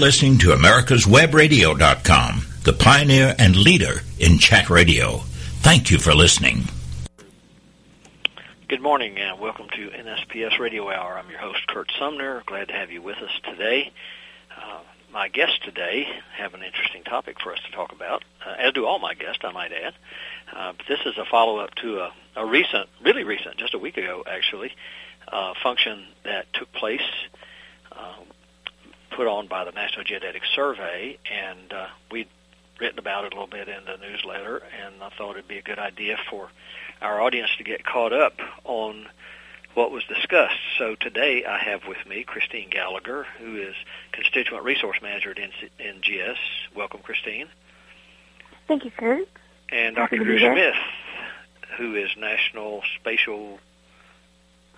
listening to americaswebradio.com, the pioneer and leader in chat radio. Thank you for listening. Good morning and welcome to NSPS Radio Hour. I'm your host, Curt Sumner. Glad to have you with us today. Uh, my guests today have an interesting topic for us to talk about, uh, as do all my guests, I might add. Uh, but this is a follow-up to a, a recent, really recent, just a week ago actually, uh, function that took place uh, put on by the National Geodetic Survey, and uh, we'd written about it a little bit in the newsletter, and I thought it'd be a good idea for our audience to get caught up on what was discussed. So today I have with me Christine Gallagher, who is Constituent Resource Manager at NGS. Welcome, Christine. Thank you, Curt. And Dr. Dru Smith, who is National Spatial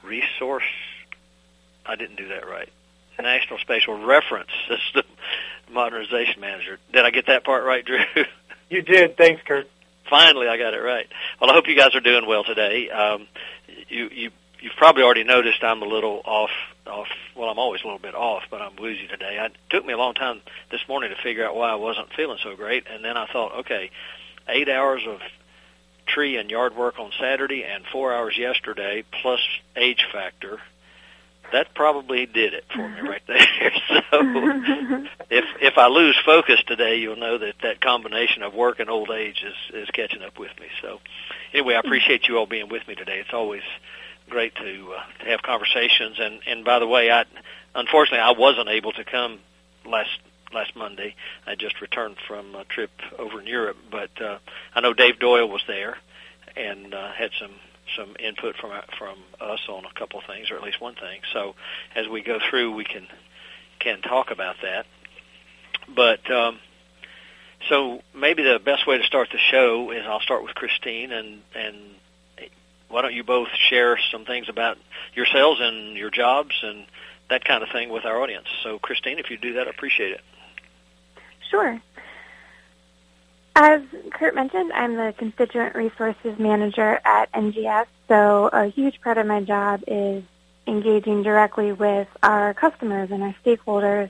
Resource. I didn't do that right. National Spatial Reference System Modernization Manager. Did I get that part right, Dru? You did. Thanks, Curt. Finally, I got it right. Well, I hope you guys are doing well today. Um, you you you've probably already noticed I'm a little off off. Well, I'm always a little bit off, but I'm woozy today. I, it took me a long time this morning to figure out why I wasn't feeling so great, and then I thought, okay, eight hours of tree and yard work on Saturday and four hours yesterday plus age factor that probably did it for me right there. so if if I lose focus today, you'll know that that combination of work and old age is is catching up with me. So anyway, I appreciate you all being with me today. It's always great to uh, to have conversations. And and by the way, I unfortunately I wasn't able to come last last Monday. I just returned from a trip over in Europe, but uh, I know Dave Doyle was there and uh, had some some input from from us on a couple of things, or at least one thing. So as we go through, we can can talk about that. But um, so maybe the best way to start the show is I'll start with Christine, and and why don't you both share some things about yourselves and your jobs and that kind of thing with our audience. So Christine, if you do that, I appreciate it. Sure. As Curt mentioned, I'm the Constituent Resources Manager at NGS, so a huge part of my job is engaging directly with our customers and our stakeholders.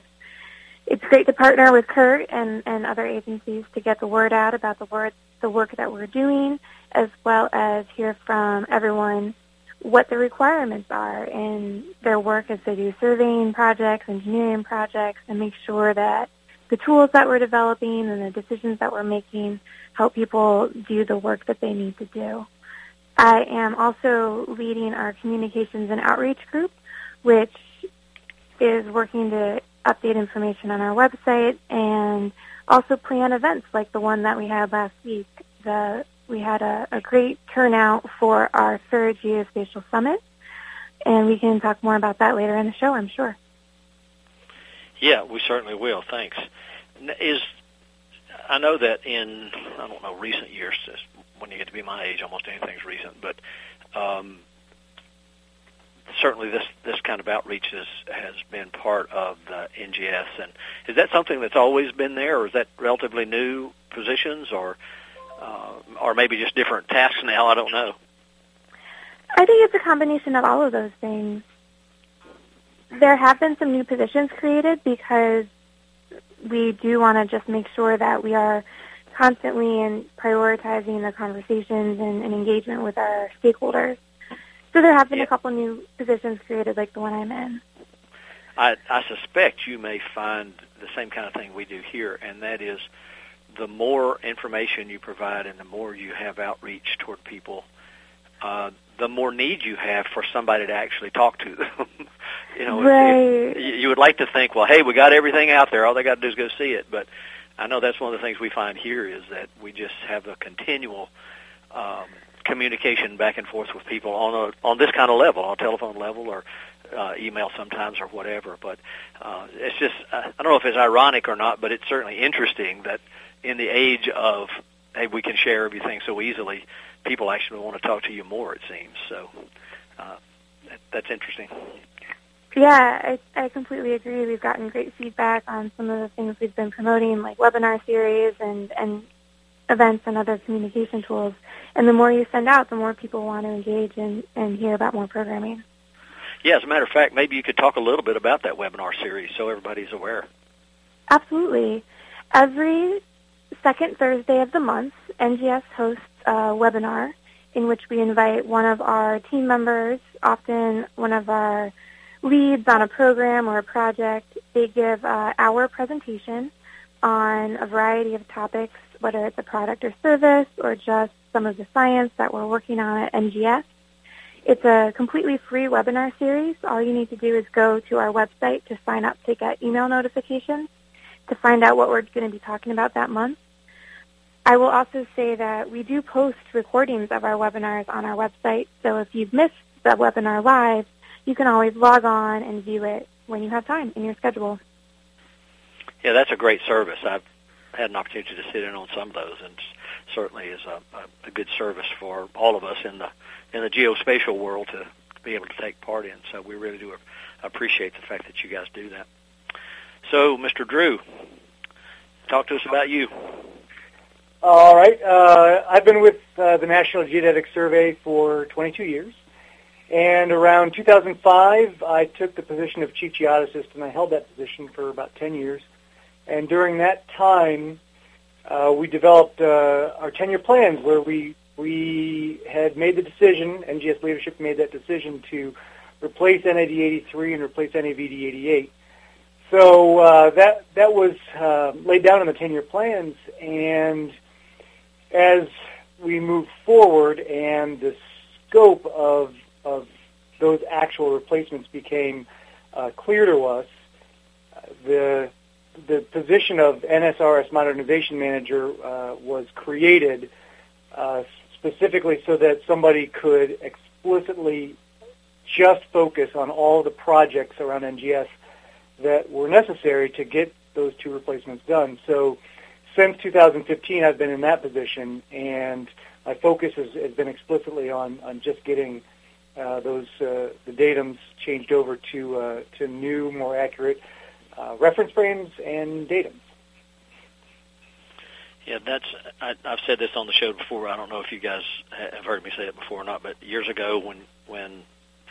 It's great to partner with Curt and, and other agencies to get the word out about the, word, the work that we're doing, as well as hear from everyone what the requirements are in their work as they do surveying projects, engineering projects, and make sure that the tools that we're developing and the decisions that we're making help people do the work that they need to do. I am also leading our communications and outreach group, which is working to update information on our website and also plan events like the one that we had last week. The, we had a, a great turnout for our third Geospatial Summit, and we can talk more about that later in the show, I'm sure. Yeah, we certainly will. Thanks. Is I know that in I don't know recent years, when you get to be my age, almost anything's recent, but um, certainly this this kind of outreach has has been part of the NGS. And is that something that's always been there, or is that relatively new positions, or uh, or maybe just different tasks now? I don't know. I think it's a combination of all of those things. There have been some new positions created because we do want to just make sure that we are constantly in prioritizing the conversations and, and engagement with our stakeholders. So there have been a couple new positions created like the one I'm in. I, I suspect you may find the same kind of thing we do here, and that is the more information you provide and the more you have outreach toward people, uh, the more need you have for somebody to actually talk to them. you know, right. if, you would like to think, well, hey, we got everything out there. All they got to do is go see it. But I know that's one of the things we find here is that we just have a continual um, communication back and forth with people on a on this kind of level, on a telephone level or uh, email sometimes or whatever. But uh, it's just uh, I don't know if it's ironic or not, but it's certainly interesting that in the age of hey, we can share everything so easily people actually want to talk to you more. It seems so. Uh, that, that's interesting. Yeah, I, I completely agree. We've gotten great feedback on some of the things we've been promoting, like webinar series and and events and other communication tools. And the more you send out, the more people want to engage and, and hear about more programming. Yeah, as a matter of fact, maybe you could talk a little bit about that webinar series so everybody's aware. Absolutely. Every second Thursday of the month, NGS hosts a webinar in which we invite one of our team members, often one of our leads on a program or a project. They give uh, our presentation on a variety of topics, whether it's a product or service or just some of the science that we're working on at NGS. It's a completely free webinar series. All you need to do is go to our website to sign up to get email notifications to find out what we're going to be talking about that month. I will also say that we do post recordings of our webinars on our website, so if you've missed the webinar live, you can always log on and view it when you have time in your schedule. Yeah, that's a great service. I've had an opportunity to sit in on some of those, and certainly is a, a, a good service for all of us in the in the geospatial world to, to be able to take part in. So we really do appreciate the fact that you guys do that. So, Mr. Dru, talk to us about you. All right. Uh, I've been with uh, the National Geodetic Survey for 22 years. And around 2005, I took the position of chief geodesist, and I held that position for about 10 years. And during that time, uh, we developed uh, our 10-year plans where we we had made the decision, NGS leadership made that decision to replace NAD 83 and replace NAVD 88. So uh, that that was uh, laid down in the 10-year plans, and as we moved forward and the scope of of those actual replacements became uh, clear to us, the the position of NSRS Modernization Manager uh, was created uh, specifically so that somebody could explicitly just focus on all the projects around NGS that were necessary to get those two replacements done. So since 2015, I've been in that position, and my focus has, has been explicitly on, on just getting uh, those uh, the datums changed over to uh, to new, more accurate uh, reference frames and datums. Yeah, that's. I, I've said this on the show before. I don't know if you guys have heard me say it before or not, but years ago, when when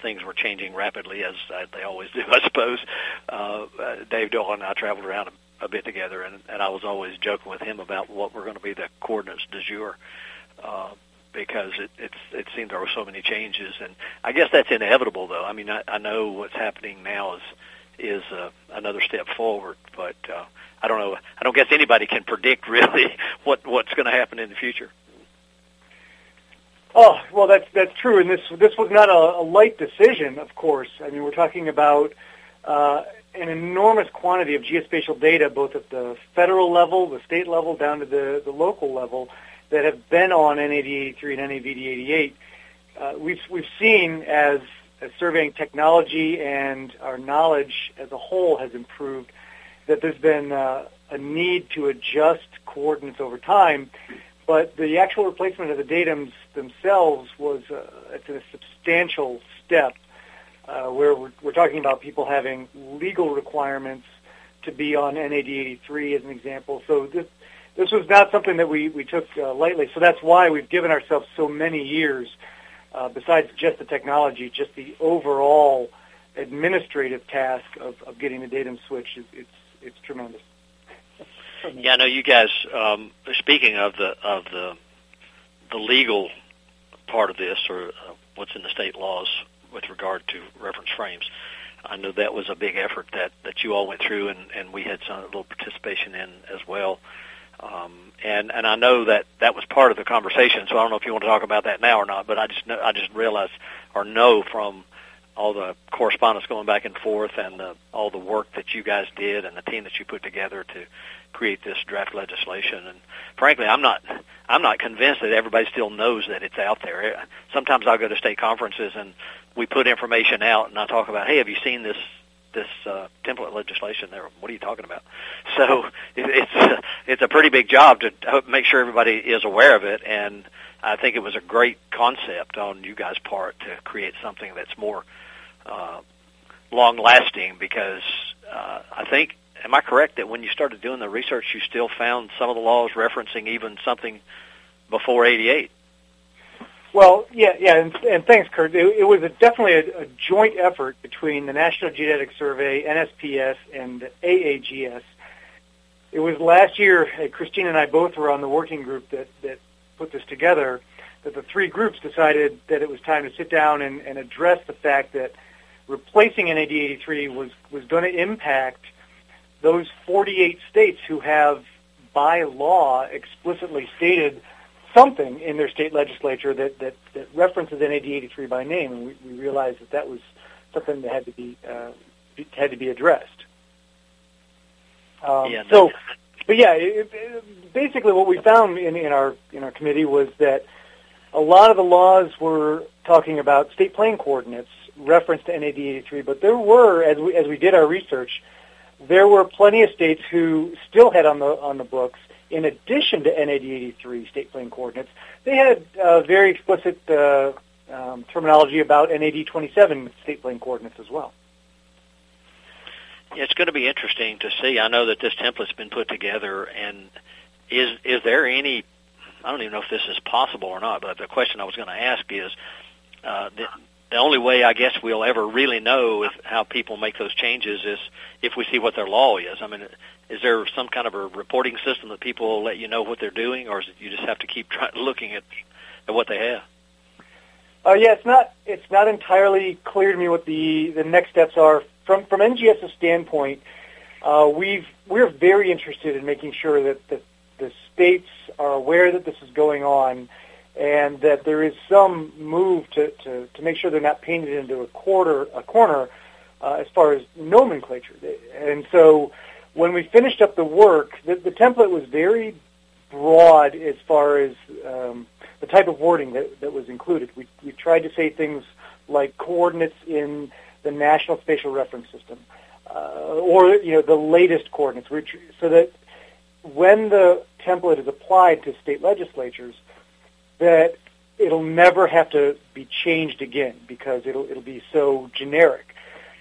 things were changing rapidly, as I, they always do, I suppose, uh, uh, Dave Doyle and I traveled around a, bit together, and, and I was always joking with him about what were going to be the coordinates du jour. Uh, because it it's it seemed there were so many changes and I guess that's inevitable though. I mean I, I know what's happening now is is uh, another step forward, but uh, I don't know. I don't guess anybody can predict really what what's going to happen in the future. Oh well, that's that's true, and this this was not a, a light decision, of course. I mean, we're talking about uh, an enormous quantity of geospatial data, both at the federal level, the state level, down to the the local level, that have been on NAD83 and NAVD88. Uh, we've we've seen as as surveying technology and our knowledge as a whole has improved, that there's been uh, a need to adjust coordinates over time. But the actual replacement of the datums themselves was uh, it's a substantial step uh, where we're, we're talking about people having legal requirements to be on NAD 83 as an example. So this, this was not something that we, we took uh, lightly. So that's why we've given ourselves so many years uh, besides just the technology, just the overall administrative task of, of getting the datum switched, is, it's it's tremendous. Yeah, know you guys. Um, speaking of the of the the legal part of this, or uh, what's in the state laws with regard to reference frames, I know that was a big effort that that you all went through, and and we had some a little participation in as well. Um, and and I know that that was part of the conversation. So I don't know if you want to talk about that now or not. But I just know, I just realized or know from all the correspondence going back and forth and the, all the work that you guys did and the team that you put together to create this draft legislation. And frankly, I'm not I'm not convinced that everybody still knows that it's out there. Sometimes I'll go to state conferences and we put information out and I talk about, hey, have you seen this this uh, template legislation there. What are you talking about? So it, it's it's a pretty big job to make sure everybody is aware of it, and I think it was a great concept on you guys' part to create something that's more uh, long lasting. Because uh, I think, am I correct that when you started doing the research, you still found some of the laws referencing even something before '88? Well, yeah, yeah, and, and thanks, Curt. It, it was a, definitely a, a joint effort between the National Geodetic Survey, NSPS, and AAGS it was last year, Christine and I both were on the working group that, that put this together, that the three groups decided that it was time to sit down and, and address the fact that replacing NAD 83 was, was going to impact those 48 states who have, by law, explicitly stated something in their state legislature that, that, that references NAD 83 by name, and we, we realized that that was something that had to be uh, had to be addressed. Um, yeah, so, but yeah, it, it, basically what we found in, in our in our committee was that a lot of the laws were talking about state plane coordinates reference to NAD 83, but there were, as we as we did our research, there were plenty of states who still had on the on the books, in addition to NAD 83 state plane coordinates, they had uh, very explicit uh, um, terminology about NAD 27 state plane coordinates as well. It's going to be interesting to see. I know that this template's been put together, and is is there any? I don't even know if this is possible or not. But the question I was going to ask is, uh, the only way I guess we'll ever really know if how people make those changes is if we see what their law is. I mean, is there some kind of a reporting system that people let you know what they're doing, or is it you just have to keep trying looking at at what they have? Uh, yeah, it's not it's not entirely clear to me what the the next steps are from from NGS's standpoint, uh, we've we're very interested in making sure that the, the states are aware that this is going on, and that there is some move to, to, to make sure they're not painted into a quarter a corner uh, as far as nomenclature. And so, when we finished up the work, the, the template was very broad as far as um, the type of wording that, that was included. We we tried to say things like coordinates in the National Spatial Reference System, uh, or you know the latest coordinates, so that when the template is applied to state legislatures, that it'll never have to be changed again because it'll it'll be so generic.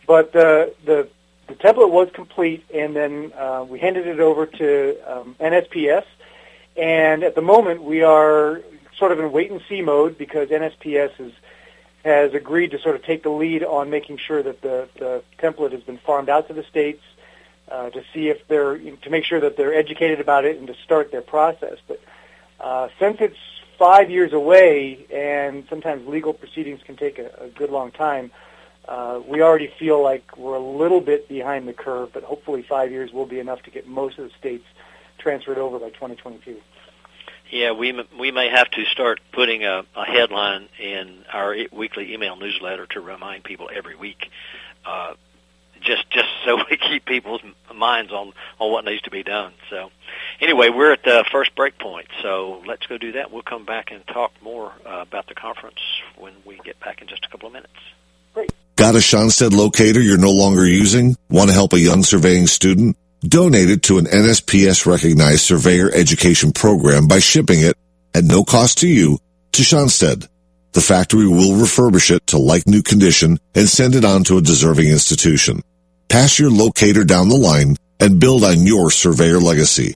But the the the template was complete, and then uh, we handed it over to um, NSPS. And at the moment, we are sort of in wait and see mode because NSPS is has agreed to sort of take the lead on making sure that the, the template has been farmed out to the states uh, to see if they're to make sure that they're educated about it and to start their process. But uh, since it's five years away and sometimes legal proceedings can take a, a good long time, uh, we already feel like we're a little bit behind the curve. But hopefully, five years will be enough to get most of the states transferred over by 2022. Yeah, we we may have to start putting a, a headline in our weekly email newsletter to remind people every week, uh, just just so we keep people's minds on on what needs to be done. So, anyway, we're at the first break point, so let's go do that. We'll come back and talk more uh, about the conference when we get back in just a couple of minutes. Great. Got a Schonstedt locator you're no longer using? Want to help a young surveying student? Donate it to an NSPS recognized surveyor education program by shipping it at no cost to you to Schonstedt. The factory will refurbish it to like new condition and send it on to a deserving institution. Pass your locator down the line and build on your surveyor legacy.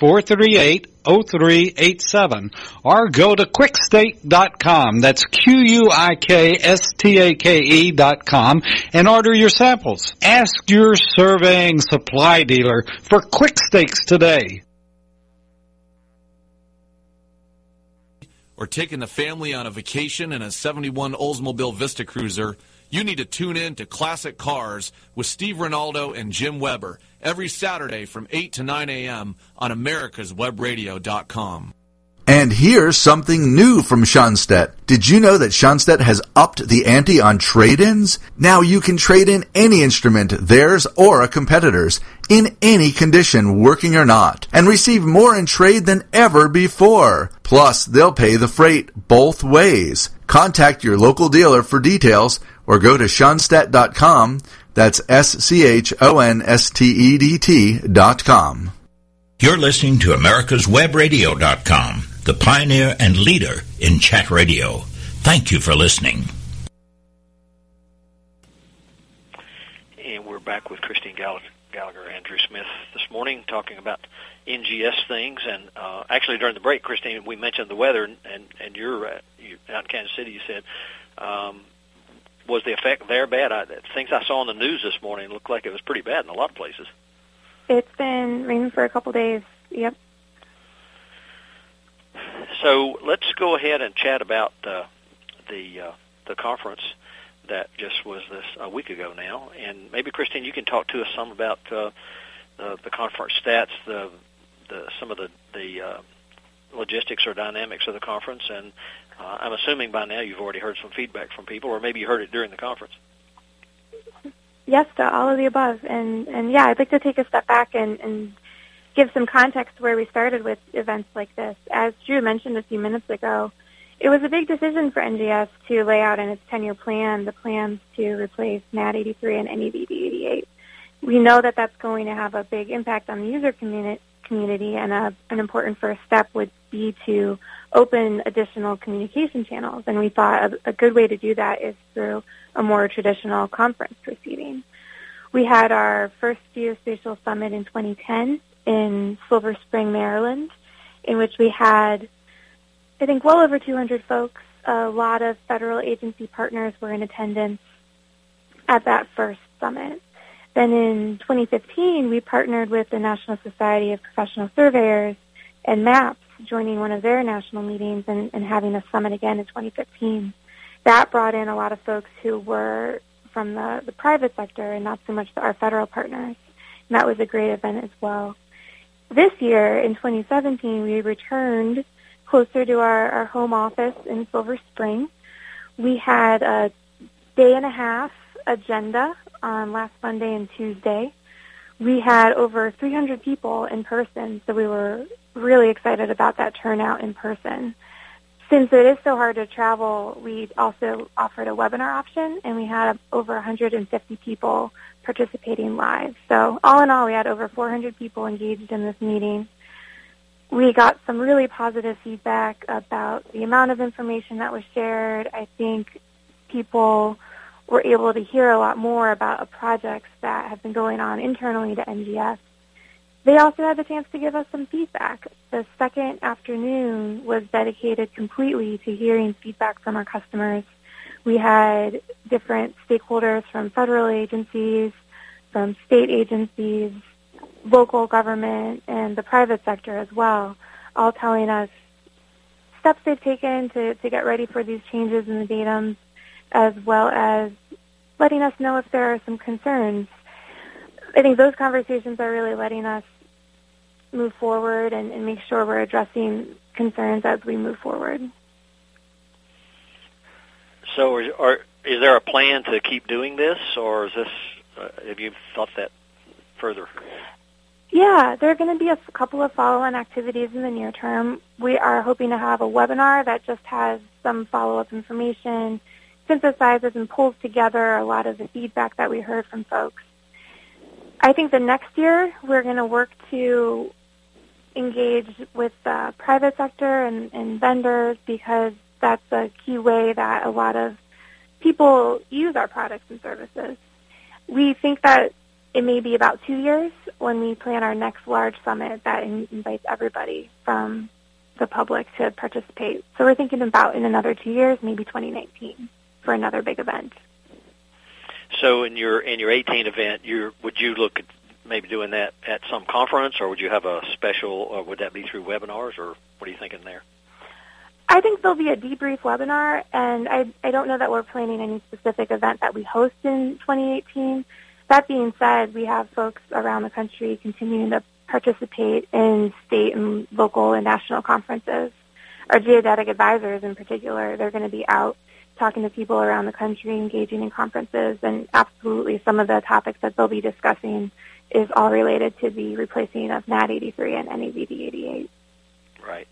438 0387 or go to quikstake.com. That's Q-U-I-K-S-T-A-K-E dot com and order your samples. Ask your surveying supply dealer for Quik Stakes today. Or taking the family on a vacation in a 71 Oldsmobile Vista Cruiser, you need to tune in to Classic Cars with Steve Ronaldo and Jim Weber every Saturday from 8 to 9 a.m. on americaswebradio.com. And here's something new from Schonstedt. Did you know that Schonstedt has upped the ante on trade-ins? Now you can trade in any instrument, theirs or a competitor's, in any condition, working or not, and receive more in trade than ever before. Plus, they'll pay the freight both ways. Contact your local dealer for details or go to schonstedt.com. That's S-C-H-O-N-S-T-E-D-T dot com. You're listening to americaswebradio.com the pioneer and leader in chat radio. Thank you for listening. And we're back with Christine Gallagher, Gallagher and Dru Smith this morning talking about NGS things. And uh, actually, during the break, Christine, we mentioned the weather, and and, you're, uh, you out in Kansas City. You said um, was the effect there bad? I, things I saw on the news this morning looked like it was pretty bad in a lot of places. It's been raining for a couple days. Yep. So let's go ahead and chat about uh, the uh, the conference that just was this a week ago now, and maybe Christine, you can talk to us some about uh, the, the conference stats, the, the some of the the uh, logistics or dynamics of the conference, and uh, I'm assuming by now you've already heard some feedback from people, or maybe you heard it during the conference. Yes, to all of the above, and and yeah, I'd like to take a step back and and give some context where we started with events like this. As Dru mentioned a few minutes ago, it was a big decision for NGS to lay out in its 10-year plan the plans to replace NAD 83 and NAVD 88. We know that that's going to have a big impact on the user community, community and a, an important first step would be to open additional communication channels. And we thought a, a good way to do that is through a more traditional conference proceeding. We had our first geospatial summit in 2010 in Silver Spring, Maryland, in which we had, I think, well over 200 folks. A lot of federal agency partners were in attendance at that first summit. Then in 2015, we partnered with the National Society of Professional Surveyors and MAPS, joining one of their national meetings and, and having a summit again in 2015. That brought in a lot of folks who were from the, the private sector and not so much our federal partners. And that was a great event as well. This year, in 2017, we returned closer to our, our home office in Silver Spring. We had a day and a half agenda on last Monday and Tuesday. We had over 300 people in person, so we were really excited about that turnout in person. Since it is so hard to travel, we also offered a webinar option, and we had over 150 people participating live. So all in all, we had over 400 people engaged in this meeting. We got some really positive feedback about the amount of information that was shared. I think people were able to hear a lot more about projects that have been going on internally to NGS. They also had the chance to give us some feedback. The second afternoon was dedicated completely to hearing feedback from our customers we had different stakeholders from federal agencies, from state agencies, local government, and the private sector as well, all telling us steps they've taken to, to get ready for these changes in the datums, as well as letting us know if there are some concerns. I think those conversations are really letting us move forward and, and make sure we're addressing concerns as we move forward. So, are, are, is there a plan to keep doing this, or is this? Uh, have you thought that further? Yeah, there are going to be a couple of follow-on activities in the near term. We are hoping to have a webinar that just has some follow-up information, synthesizes and pulls together a lot of the feedback that we heard from folks. I think the next year we're going to work to engage with the private sector and, and vendors because that's a key way that a lot of people use our products and services. We think that it may be about two years when we plan our next large summit that invites everybody from the public to participate. So we're thinking about in another two years, maybe 2019, for another big event. So in your in your 18 event, you would you look at maybe doing that at some conference, or would you have a special, or would that be through webinars, or what are you thinking there? I think there'll be a debrief webinar, and I, I don't know that we're planning any specific event that we host in 2018. That being said, we have folks around the country continuing to participate in state and local and national conferences. Our geodetic advisors in particular, they're going to be out talking to people around the country, engaging in conferences, and absolutely some of the topics that they'll be discussing is all related to the replacing of NAD 83 and NAVD 88. Right.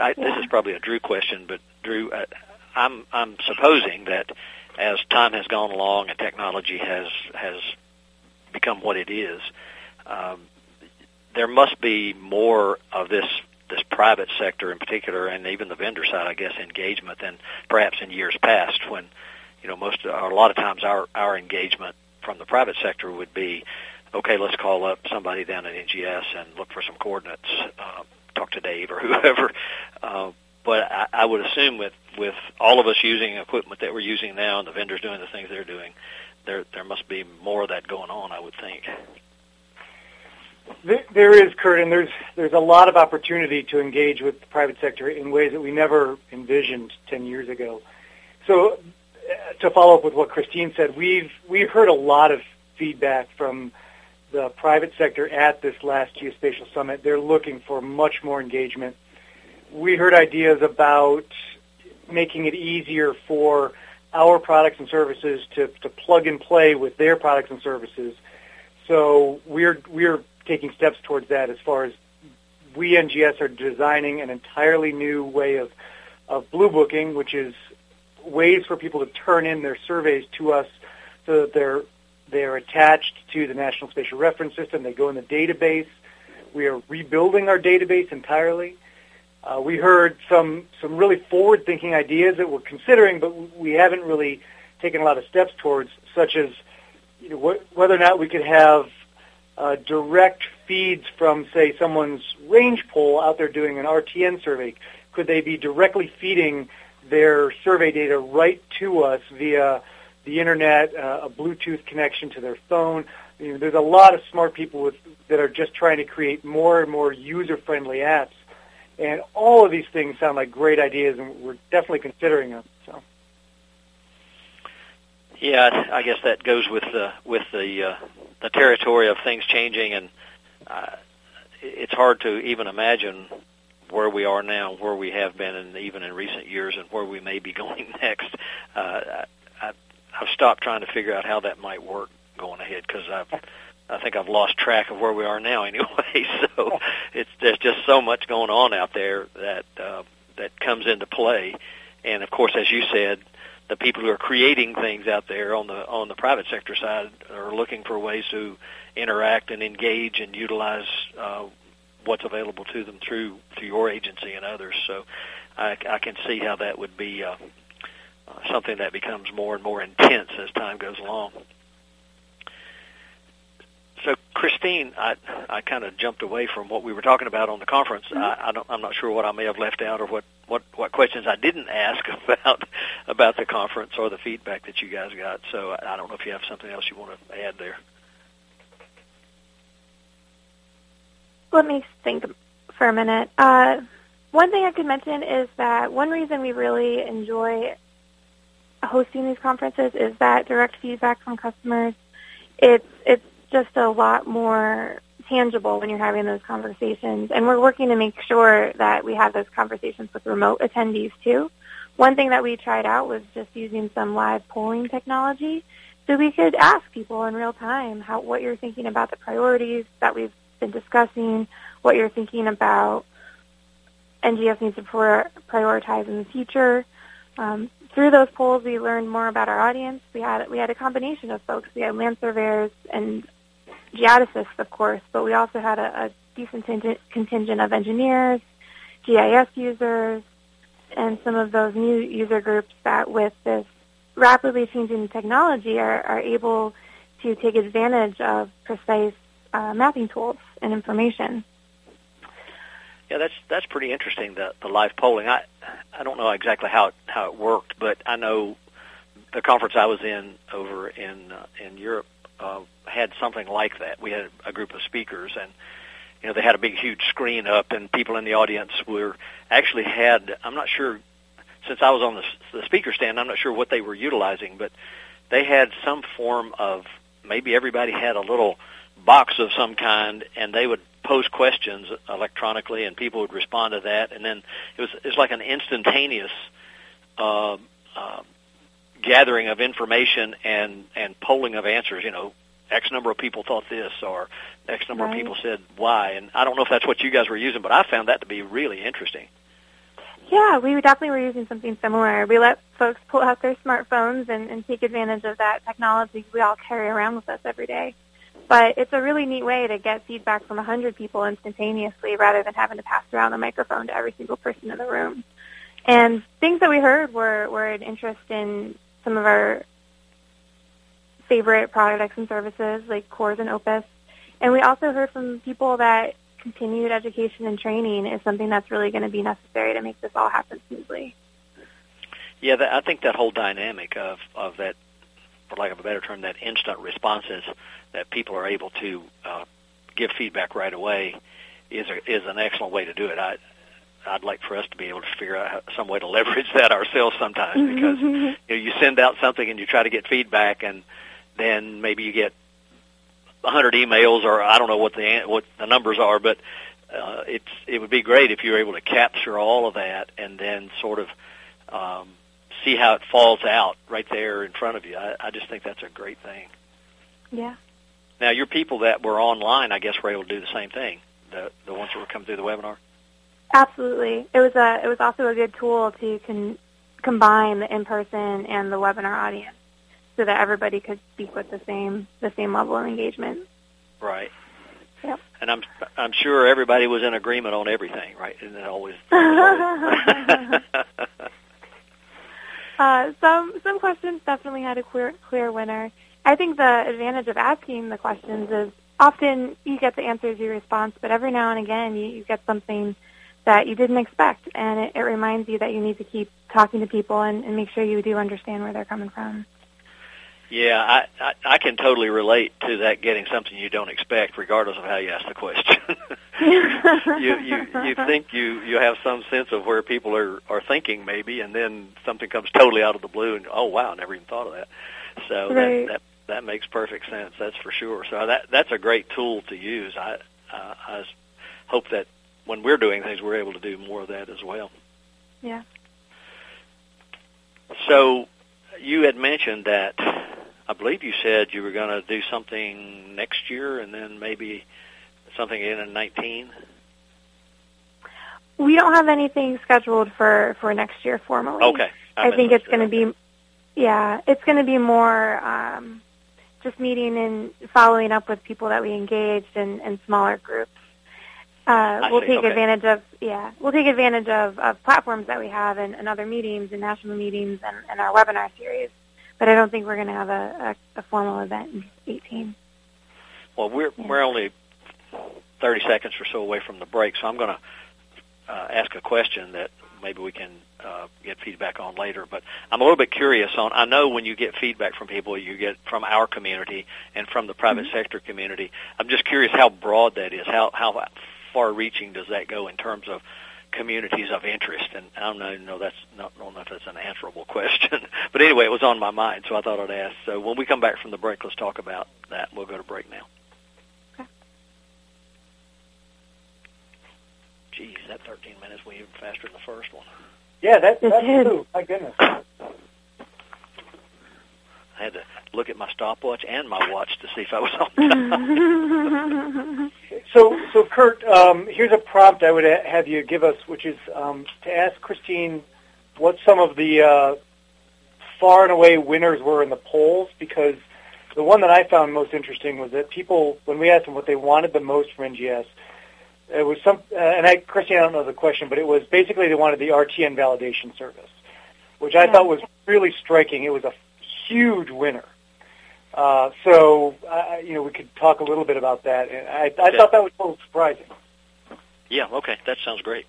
I, yeah. This is probably a Dru question, but Dru, uh, I'm I'm supposing that as time has gone along and technology has has become what it is, um, there must be more of this this private sector in particular, and even the vendor side, I guess, engagement than perhaps in years past when, you know, most or a lot of times our our engagement from the private sector would be, okay, let's call up somebody down at NGS and look for some coordinates, uh, talk to Dave or whoever. Uh, but I, I would assume with with all of us using equipment that we're using now and the vendors doing the things they're doing, there there must be more of that going on. I would think. There is, Curt, and there's there's a lot of opportunity to engage with the private sector in ways that we never envisioned ten years ago. So, uh, to follow up with what Christine said, we've we've heard a lot of feedback from the private sector at this last geospatial summit. They're looking for much more engagement. We heard ideas about making it easier for our products and services to, to plug and play with their products and services. So we're we're taking steps towards that as far as we NGS are designing an entirely new way of of blue booking, which is ways for people to turn in their surveys to us so that they're they're attached to the National Spatial Reference System. They go in the database. We are rebuilding our database entirely. Uh, we heard some some really forward-thinking ideas that we're considering, but we haven't really taken a lot of steps towards, such as you know, wh- whether or not we could have uh, direct feeds from, say, someone's range pole out there doing an RTN survey. Could they be directly feeding their survey data right to us via the internet, uh, a Bluetooth connection to their phone? You know, there's a lot of smart people with, that are just trying to create more and more user-friendly apps and all of these things sound like great ideas, and we're definitely considering them. Yeah, I guess that goes with the with the uh, the territory of things changing, and uh, it's hard to even imagine where we are now, where we have been, and even in recent years, and where we may be going next. Uh, I, I've stopped trying to figure out how that might work going ahead because I've I think I've lost track of where we are now anyway. So it's there's just so much going on out there that uh, that comes into play, and of course, as you said, the people who are creating things out there on the on the private sector side are looking for ways to interact and engage and utilize uh, what's available to them through through your agency and others. So I, I can see how that would be uh, uh, something that becomes more and more intense as time goes along. Christine, I I kind of jumped away from what we were talking about on the conference. Mm-hmm. I, I don't, I'm not sure what I may have left out or what, what, what questions I didn't ask about about the conference or the feedback that you guys got. So, I, I don't know if you have something else you want to add there. Let me think for a minute. Uh, one thing I could mention is that one reason we really enjoy hosting these conferences is that direct feedback from customers. It's it's just a lot more tangible when you're having those conversations. And we're working to make sure that we have those conversations with remote attendees too. One thing that we tried out was just using some live polling technology so we could ask people in real time how what you're thinking about the priorities that we've been discussing, what you're thinking about NGS needs to prioritize in the future. Um, through those polls, we learned more about our audience. We had we had a combination of folks. We had land surveyors and geodesists, of course, but we also had a, a decent contingent of engineers, GIS users, and some of those new user groups that with this rapidly changing technology are, are able to take advantage of precise uh, mapping tools and information. Yeah, that's that's pretty interesting. The the live polling. I I don't know exactly how it, how it worked, but I know the conference I was in over in uh, in Europe uh, had something like that. We had a group of speakers, and you know they had a big, huge screen up, and people in the audience were actually had. I'm not sure since I was on the, the speaker stand. I'm not sure what they were utilizing, but they had some form of maybe everybody had a little box of some kind, and they would pose questions electronically, and people would respond to that, and then it was it was like an instantaneous. Uh, uh, gathering of information and and polling of answers. You know, X number of people thought this, or X number right. of people said Y. And I don't know if that's what you guys were using, but I found that to be really interesting. Yeah, we definitely were using something similar. We let folks pull out their smartphones and, and take advantage of that technology we all carry around with us every day. But it's a really neat way to get feedback from 100 people instantaneously rather than having to pass around a microphone to every single person in the room. And things that we heard were, were an interest in some of our favorite products and services like CORS and OPUS. And we also heard from people that continued education and training is something that's really going to be necessary to make this all happen smoothly. Yeah, that, I think that whole dynamic of, of that, for lack of a better term, that instant responses that people are able to uh, give feedback right away is a, is an excellent way to do it. I, I'd like for us to be able to figure out some way to leverage that ourselves sometimes because you, know, you send out something and you try to get feedback and then maybe you get a hundred emails or I don't know what the what the numbers are, but uh, it's it would be great if you were able to capture all of that and then sort of um, see how it falls out right there in front of you. I, I just think that's a great thing. Yeah. Now, your people that were online, I guess, were able to do the same thing. The the ones that were coming through the webinar. Absolutely. It was a it was also a good tool to con- combine the in person and the webinar audience so that everybody could speak with the same the same level of engagement. Right. Yep. And I'm I'm sure everybody was in agreement on everything, right? Isn't it always? uh, some some questions definitely had a clear clear winner. I think the advantage of asking the questions is often you get the answers you response, but every now and again you, you get something that you didn't expect, and it, it reminds you that you need to keep talking to people and, and make sure you do understand where they're coming from. Yeah, I, I I can totally relate to that getting something you don't expect, regardless of how you ask the question. you you you think you you have some sense of where people are are thinking maybe, and then something comes totally out of the blue, and oh wow, I never even thought of that. So right. that that that makes perfect sense. That's for sure. So that that's a great tool to use. I uh, I hope that when we're doing things, we're able to do more of that as well. Yeah. So you had mentioned that I believe you said you were going to do something next year and then maybe something in 19. We don't have anything scheduled for for next year formally. Okay. I, think it's going to be yeah, it's going to be more um just meeting and following up with people that we engaged in, in smaller groups. Uh, we'll take Okay. advantage of yeah, we'll take advantage of, of platforms that we have and, and other meetings and national meetings and, and our webinar series. But I don't think we're going to have a, a, a formal event in 18. Well, we're Yeah. we're only 30 seconds or so away from the break, so I'm going to uh, ask a question that maybe we can uh, get feedback on later. But I'm a little bit curious on. I know when you get feedback from people, you get from our community and from the private sector community. I'm just curious how broad that is. How how far-reaching does that go in terms of communities of interest? And I don't know. No, that's not. I don't know if that's an answerable question. but anyway, it was on my mind, so I thought I'd ask. So when we come back from the break, let's talk about that. We'll go to break now. Okay. Geez, that 13 minutes went even faster than the first one. Yeah, that, that's true. My goodness. I had to look at my stopwatch and my watch to see if I was on time. So, so Curt, um, here's a prompt I would ha- have you give us, which is um, to ask Christine what some of the uh, far and away winners were in the polls, because the one that I found most interesting was that people, when we asked them what they wanted the most from NGS, it was some, uh, and I, Christine, I don't know the question, but it was basically they wanted the RTN validation service, which I Yeah. thought was really striking. It was a huge winner. Uh, so, uh, you know, we could talk a little bit about that. And I, I thought that was a little surprising. yeah, okay, that sounds great.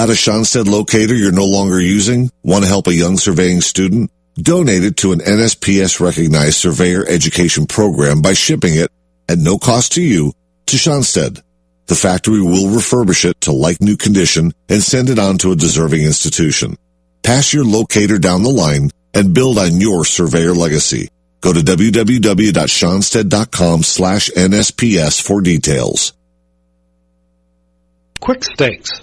Got a Schonstedt locator you're no longer using? Want to help a young surveying student? Donate it to an NSPS recognized surveyor education program by shipping it at no cost to you to Schonstedt. The factory will refurbish it to like new condition and send it on to a deserving institution. Pass your locator down the line and build on your surveyor legacy. Go to www.schonstedt.com slash NSPS for details. Quik Stakes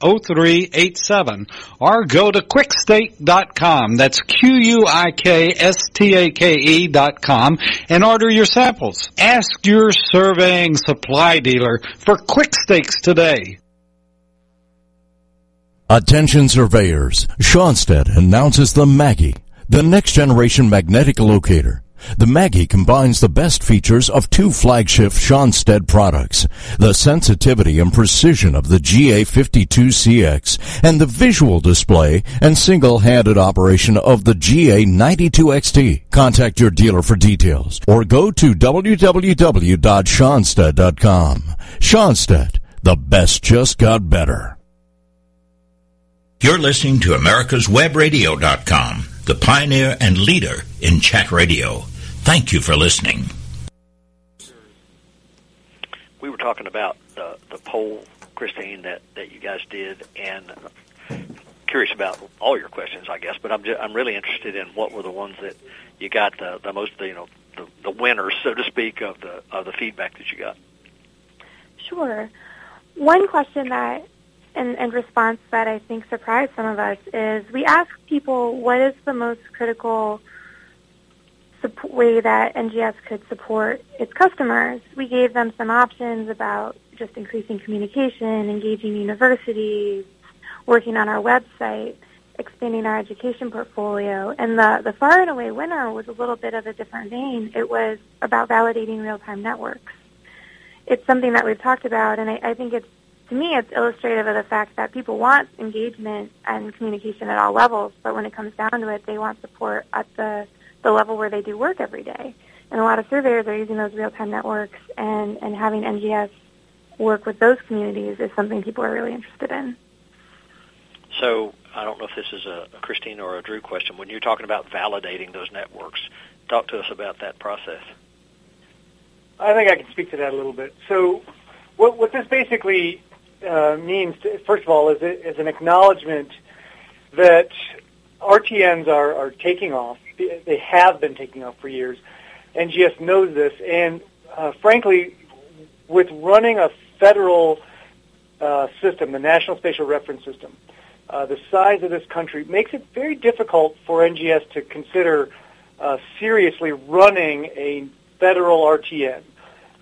800-438-0387 or go to quikstake.com. That's Q-U-I-K-S-T-A-K-E dot com and order your samples. Ask your surveying supply dealer for Quik Stakes today. Attention surveyors. Schonstedt announces the Maggie, the next generation magnetic locator. The Maggie combines the best features of two flagship Schonstedt products, the sensitivity and precision of the GA52CX and the visual display and single-handed operation of the GA92XT. Contact your dealer for details or go to www.schonstedt.com. Schonstedt, the best just got better. You're listening to America'sWebRadio.com, the pioneer and leader in chat radio. Thank you for listening. We were talking about the, the poll, Christine, that, that you guys did, and curious about all your questions, I guess. But I'm just, I'm really interested in what were the ones that you got the, the most, you know, the, the winners, so to speak, of the of the feedback that you got. Sure. One question that and, and response that I think surprised some of us is we asked people what is the most critical way that NGS could support its customers. We gave them some options about just increasing communication, engaging universities, working on our website, expanding our education portfolio. And the, the far and away winner was a little bit of a different vein. It was about validating real-time networks. It's something that we've talked about, and I, I think it's to me, it's illustrative of the fact that people want engagement and communication at all levels, but when it comes down to it, they want support at the, the level where they do work every day. And a lot of surveyors are using those real-time networks, and, and having NGS work with those communities is something people are really interested in. So I don't know if this is a, a Christine or a Dru question. When you're talking about validating those networks, talk to us about that process. I think I can speak to that a little bit. So what, what this basically uh, means, to, first of all, is, is an acknowledgement that RTNs are, are taking off. They have been taking off for years. NGS knows this, and uh, frankly, with running a federal uh, system, the National Spatial Reference System, uh, the size of this country makes it very difficult for NGS to consider uh, seriously running a federal RTN.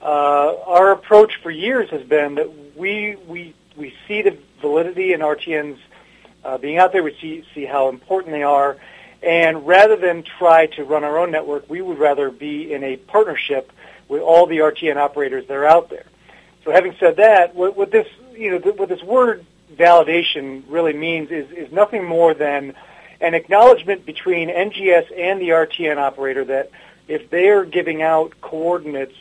Uh, our approach for years has been that we we we see the validity in RTNs uh, being out there. We see see how important they are, and rather than try to run our own network, we would rather be in a partnership with all the RTN operators that are out there. So, having said that, what, what this you know what this word validation really means is is nothing more than an acknowledgement between NGS and the RTN operator that if they are giving out coordinates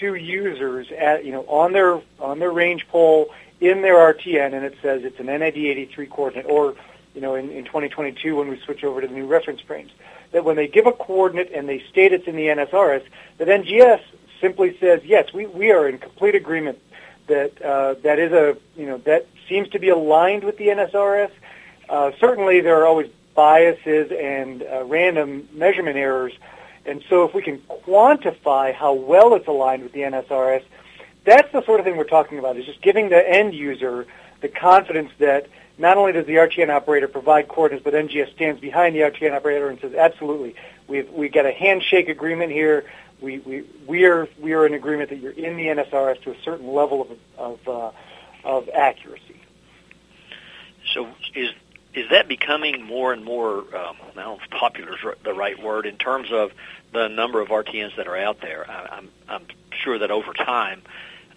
to users at you know on their on their range pole in their RTN, and it says it's an NAD 83 coordinate, or you know in, in 2022 when we switch over to the new reference frames, that when they give a coordinate and they state it's in the NSRS, that NGS simply says yes, we we are in complete agreement that uh, that is a you know that seems to be aligned with the NSRS. Uh, certainly, there are always biases and uh, random measurement errors and so if we can quantify how well it's aligned with the NSRS, that's the sort of thing we're talking about, is just giving the end user the confidence that not only does the RTN operator provide coordinates, but NGS stands behind the RTN operator and says, absolutely, we've we got a handshake agreement here. We, we, we, are, we are in agreement that you're in the NSRS to a certain level of, of, uh, of accuracy. So is is that becoming more and more, um, I don't know if popular is the right word, in terms of the number of RTNs that are out there? I, I'm, I'm sure that over time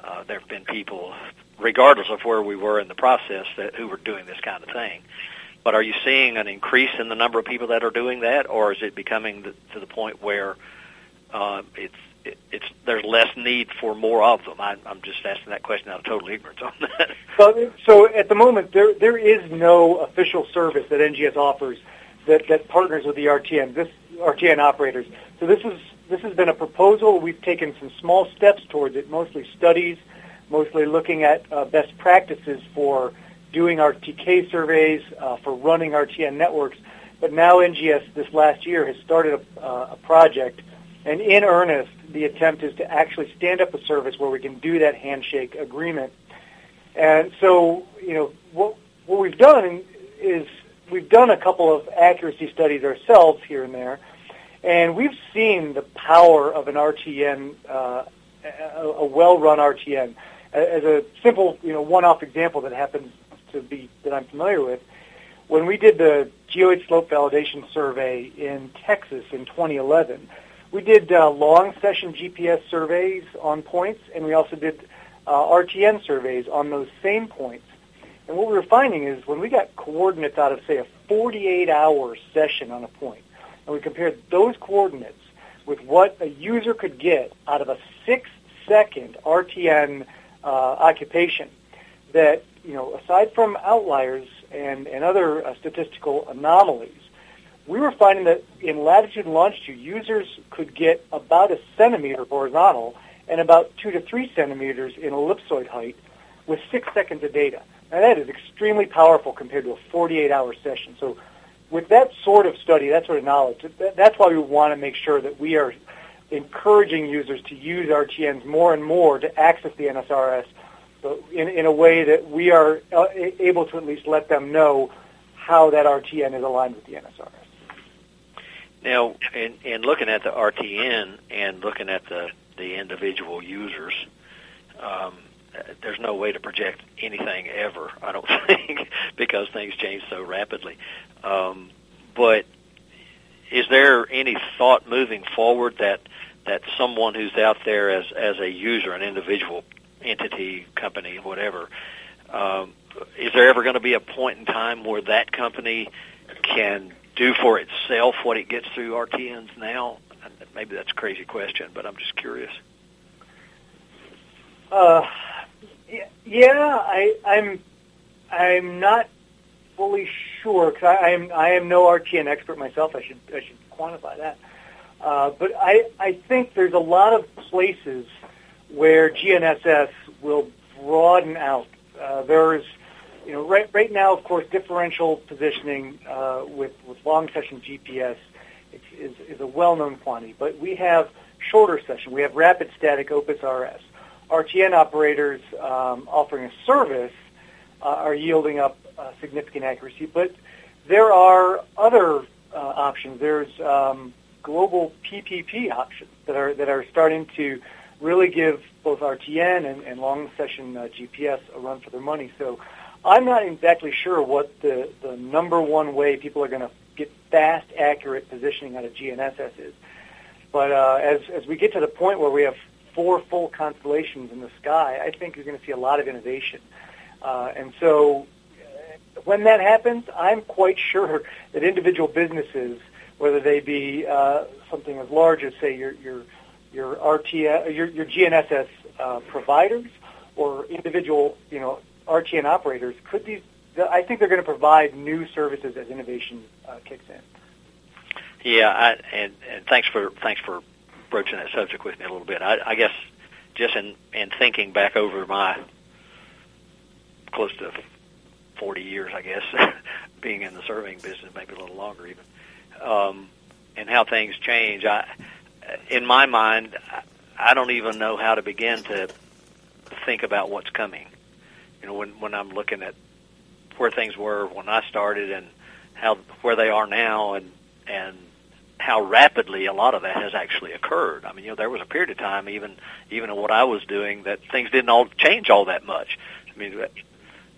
uh, there have been people, regardless of where we were in the process, that who were doing this kind of thing. But are you seeing an increase in the number of people that are doing that, or is it becoming the, to the point where uh, it's it, it's there's less need for more of them. I, I'm just asking that question out of total ignorance on that. So, so at the moment, there there is no official service that NGS offers that, that partners with the RTN this RTN operators. So this is this has been a proposal. We've taken some small steps towards it, mostly studies, mostly looking at uh, best practices for doing RTK surveys, uh, for running RTN networks. But now NGS this last year has started a, uh, a project, and in earnest, the attempt is to actually stand up a service where we can do that handshake agreement. And so, you know, what what we've done is we've done a couple of accuracy studies ourselves here and there, and we've seen the power of an RTN, uh, a, well-run RTN. As a simple, you know, one-off example that happens to be that I'm familiar with, when we did the geoid slope validation survey in Texas in 2011, we did uh, long session GPS surveys on points, and we also did uh, RTN surveys on those same points. And what we were finding is when we got coordinates out of, say, a 48-hour session on a point, and we compared those coordinates with what a user could get out of a six-second RTN uh, occupation, that you know, aside from outliers and, and other uh, statistical anomalies, we were finding that in latitude and longitude, users could get about a centimeter horizontal and about two to three centimeters in ellipsoid height with six seconds of data. Now that is extremely powerful compared to a 48-hour session. So with that sort of study, that sort of knowledge, that's why we want to make sure that we are encouraging users to use RTNs more and more to access the NSRS in, in a way that we are uh, able to at least let them know how that RTN is aligned with the NSRS. Now, in, in looking at the RTN and looking at the, the individual users, um, there's no way to project anything ever, I don't think, because things change so rapidly. Um, but is there any thought moving forward that that someone who's out there as as a user, an individual entity, company, whatever, um, is there ever going to be a point in time where that company can do for itself what it gets through RTNs now? Maybe that's a crazy question, but I'm just curious. Uh, yeah, I, I'm I'm not fully sure because I, am I am no RTN expert myself. I should I should quantify that. Uh, but I I think there's a lot of places where GNSS will broaden out. Uh, there's you know right right now, of course, differential positioning uh, with with long session GPS is, is a well-known quantity. But we have shorter session. We have rapid static OPUS RS. RTN operators um, offering a service uh, are yielding up uh, significant accuracy, but there are other uh, options. There's um, global PPP options that are that are starting to really give both RTN and, and long session uh, GPS a run for their money. So I'm not exactly sure what the, the number one way people are going to get fast, accurate positioning out of GNSS is. But uh, as, as we get to the point where we have four full constellations in the sky, I think you're going to see a lot of innovation. Uh, and so uh, when that happens, I'm quite sure that individual businesses, whether they be uh, something as large as, say, your, your, your, RTS, your, your GNSS uh, providers or individual, you know, RTN operators, could these, I think they're going to provide new services as innovation uh, kicks in. Yeah, I, and, and thanks for thanks for broaching that subject with me a little bit. I, I guess just in, in thinking back over my close to 40 years, I guess, being in the surveying business, maybe a little longer even, um, and how things change. I, in my mind, I don't even know how to begin to think about what's coming. You know, when when I'm looking at where things were when I started and how where they are now, and and how rapidly a lot of that has actually occurred. I mean, you know, there was a period of time, even even in what I was doing, that things didn't all change all that much. I mean,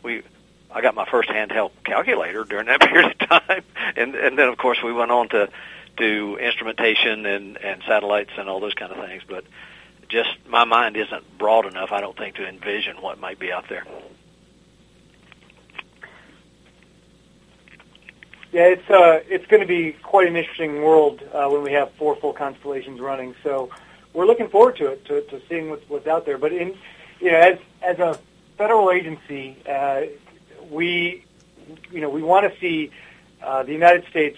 we I got my first handheld calculator during that period of time, and and then of course we went on to do instrumentation and and satellites and all those kind of things. But just my mind isn't broad enough, I don't think, to envision what might be out there. Yeah, it's uh, it's going to be quite an interesting world uh, when we have four full constellations running. So we're looking forward to it, to, to seeing what's, what's out there. But in, you know, as as a federal agency, uh, we, you know, we want to see uh, the United States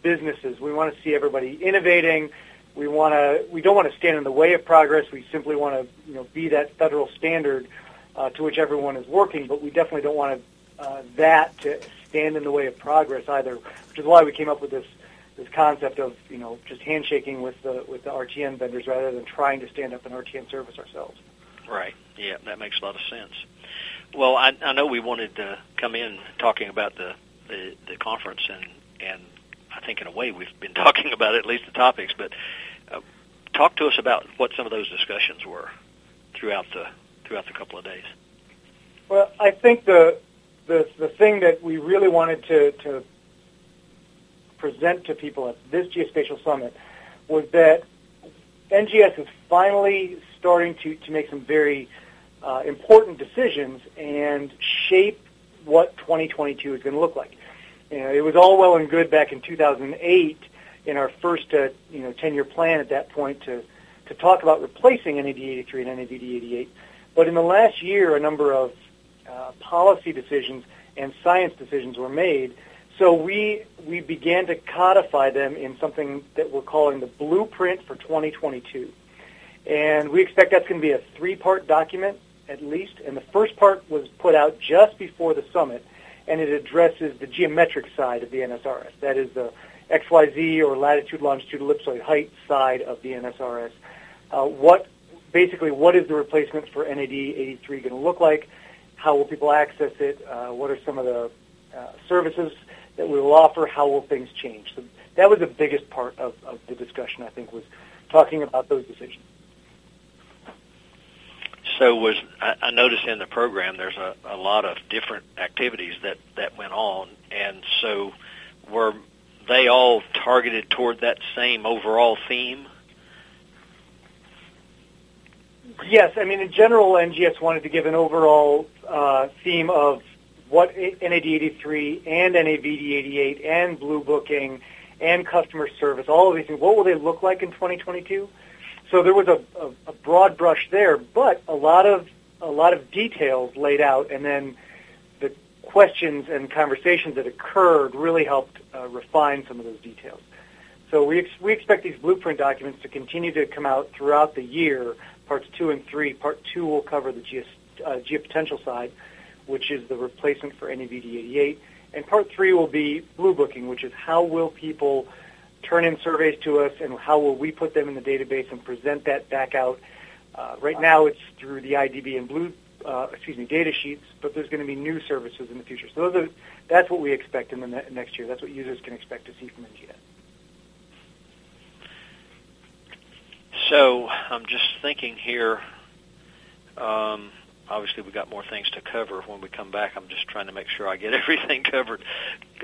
businesses. We want to see everybody innovating. We want to. We don't want to stand in the way of progress. We simply want to, you know, be that federal standard uh, to which everyone is working. But we definitely don't want to, uh, that to stand in the way of progress either. Which is why we came up with this this concept of you know just handshaking with the with the RTN vendors rather than trying to stand up an RTN service ourselves. Right. Yeah, that makes a lot of sense. Well, I, I know we wanted to come in talking about the, the the conference, and and I think in a way we've been talking about at least the topics. But uh, talk to us about what some of those discussions were throughout the throughout the couple of days. Well, I think the the the thing that we really wanted to to present to people at this geospatial summit was that NGS is finally starting to, to make some very uh, important decisions and shape what 2022 is going to look like. You know, it was all well and good back in 2008 in our first uh, you know 10-year plan at that point to to talk about replacing NAD 83 and NAVD 88. But in the last year, a number of uh, policy decisions and science decisions were made. So we we began to codify them in something that we're calling the blueprint for 2022. And we expect that's going to be a three-part document at least. And the first part was put out just before the summit, and it addresses the geometric side of the NSRS. That is the XYZ or latitude, longitude, ellipsoid height side of the NSRS. Uh, what basically what is the replacement for NAD 83 going to look like? How will people access it? Uh, what are some of the uh, services that we will offer? How will things change? So that was the biggest part of, of the discussion. I think was talking about those decisions. So was I, I noticed in the program there's a, a lot of different activities that that went on, and so were they all targeted toward that same overall theme? Yes, I mean in general, NGS wanted to give an overall uh, theme of what NAD83 and NAVD88 and Blue Booking and customer service, all of these things. What will they look like in 2022? So there was a, a, a broad brush there, but a lot of a lot of details laid out, and then the questions and conversations that occurred really helped uh, refine some of those details. So we ex- we expect these blueprint documents to continue to come out throughout the year. Parts two and three. Part two will cover the geo, uh, geopotential side, which is the replacement for NAVD88, and part three will be blue booking, which is how will people turn in surveys to us, and how will we put them in the database and present that back out. Uh, right now, it's through the IDB and Blue, uh, excuse me, data sheets, but there's going to be new services in the future. So are, that's what we expect in the ne- next year. That's what users can expect to see from NGS. So I'm just thinking here. Um, obviously we've got more things to cover when we come back. I'm just trying to make sure I get everything covered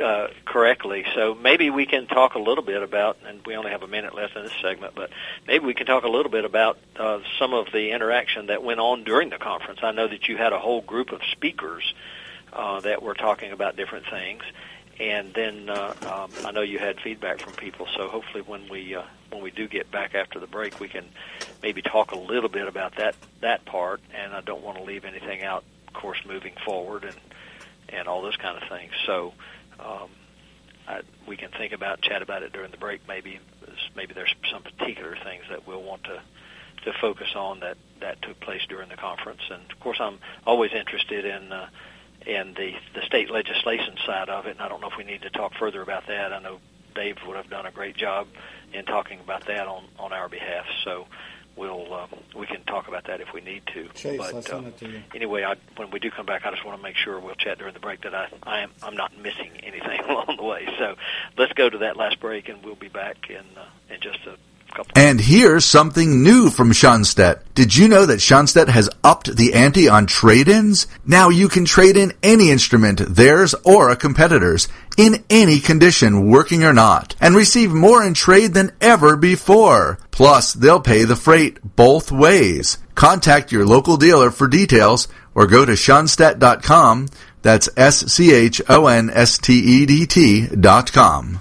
uh, correctly. So maybe we can talk a little bit about, and we only have a minute left in this segment, but maybe we can talk a little bit about uh, some of the interaction that went on during the conference. I know that you had a whole group of speakers uh, that were talking about different things. And then uh, um, I know you had feedback from people, so hopefully when we uh, when we do get back after the break, we can maybe talk a little bit about that that part. And I don't want to leave anything out, of course, moving forward and and all those kind of things. So um, I, we can think about chat about it during the break. Maybe maybe there's some particular things that we'll want to to focus on that that took place during the conference. And of course, I'm always interested in. Uh, and the the state legislation side of it. And I don't know if we need to talk further about that. I know Dave would have done a great job in talking about that on on our behalf. So we'll um, we can talk about that if we need to. Chase, but I'll send it to you. anyway, I, when we do come back, I just want to make sure we'll chat during the break that I I am I'm not missing anything along the way. So let's go to that last break, and we'll be back in uh, in just a couple. And here's something new from Schonstedt. Did you know that Schonstedt has upped the ante on trade-ins? Now you can trade in any instrument, theirs or a competitor's, in any condition, working or not, and receive more in trade than ever before. Plus, they'll pay the freight both ways. Contact your local dealer for details or go to Schonstedt.com. That's S-C-H-O-N-S-T-E-D-T dot com.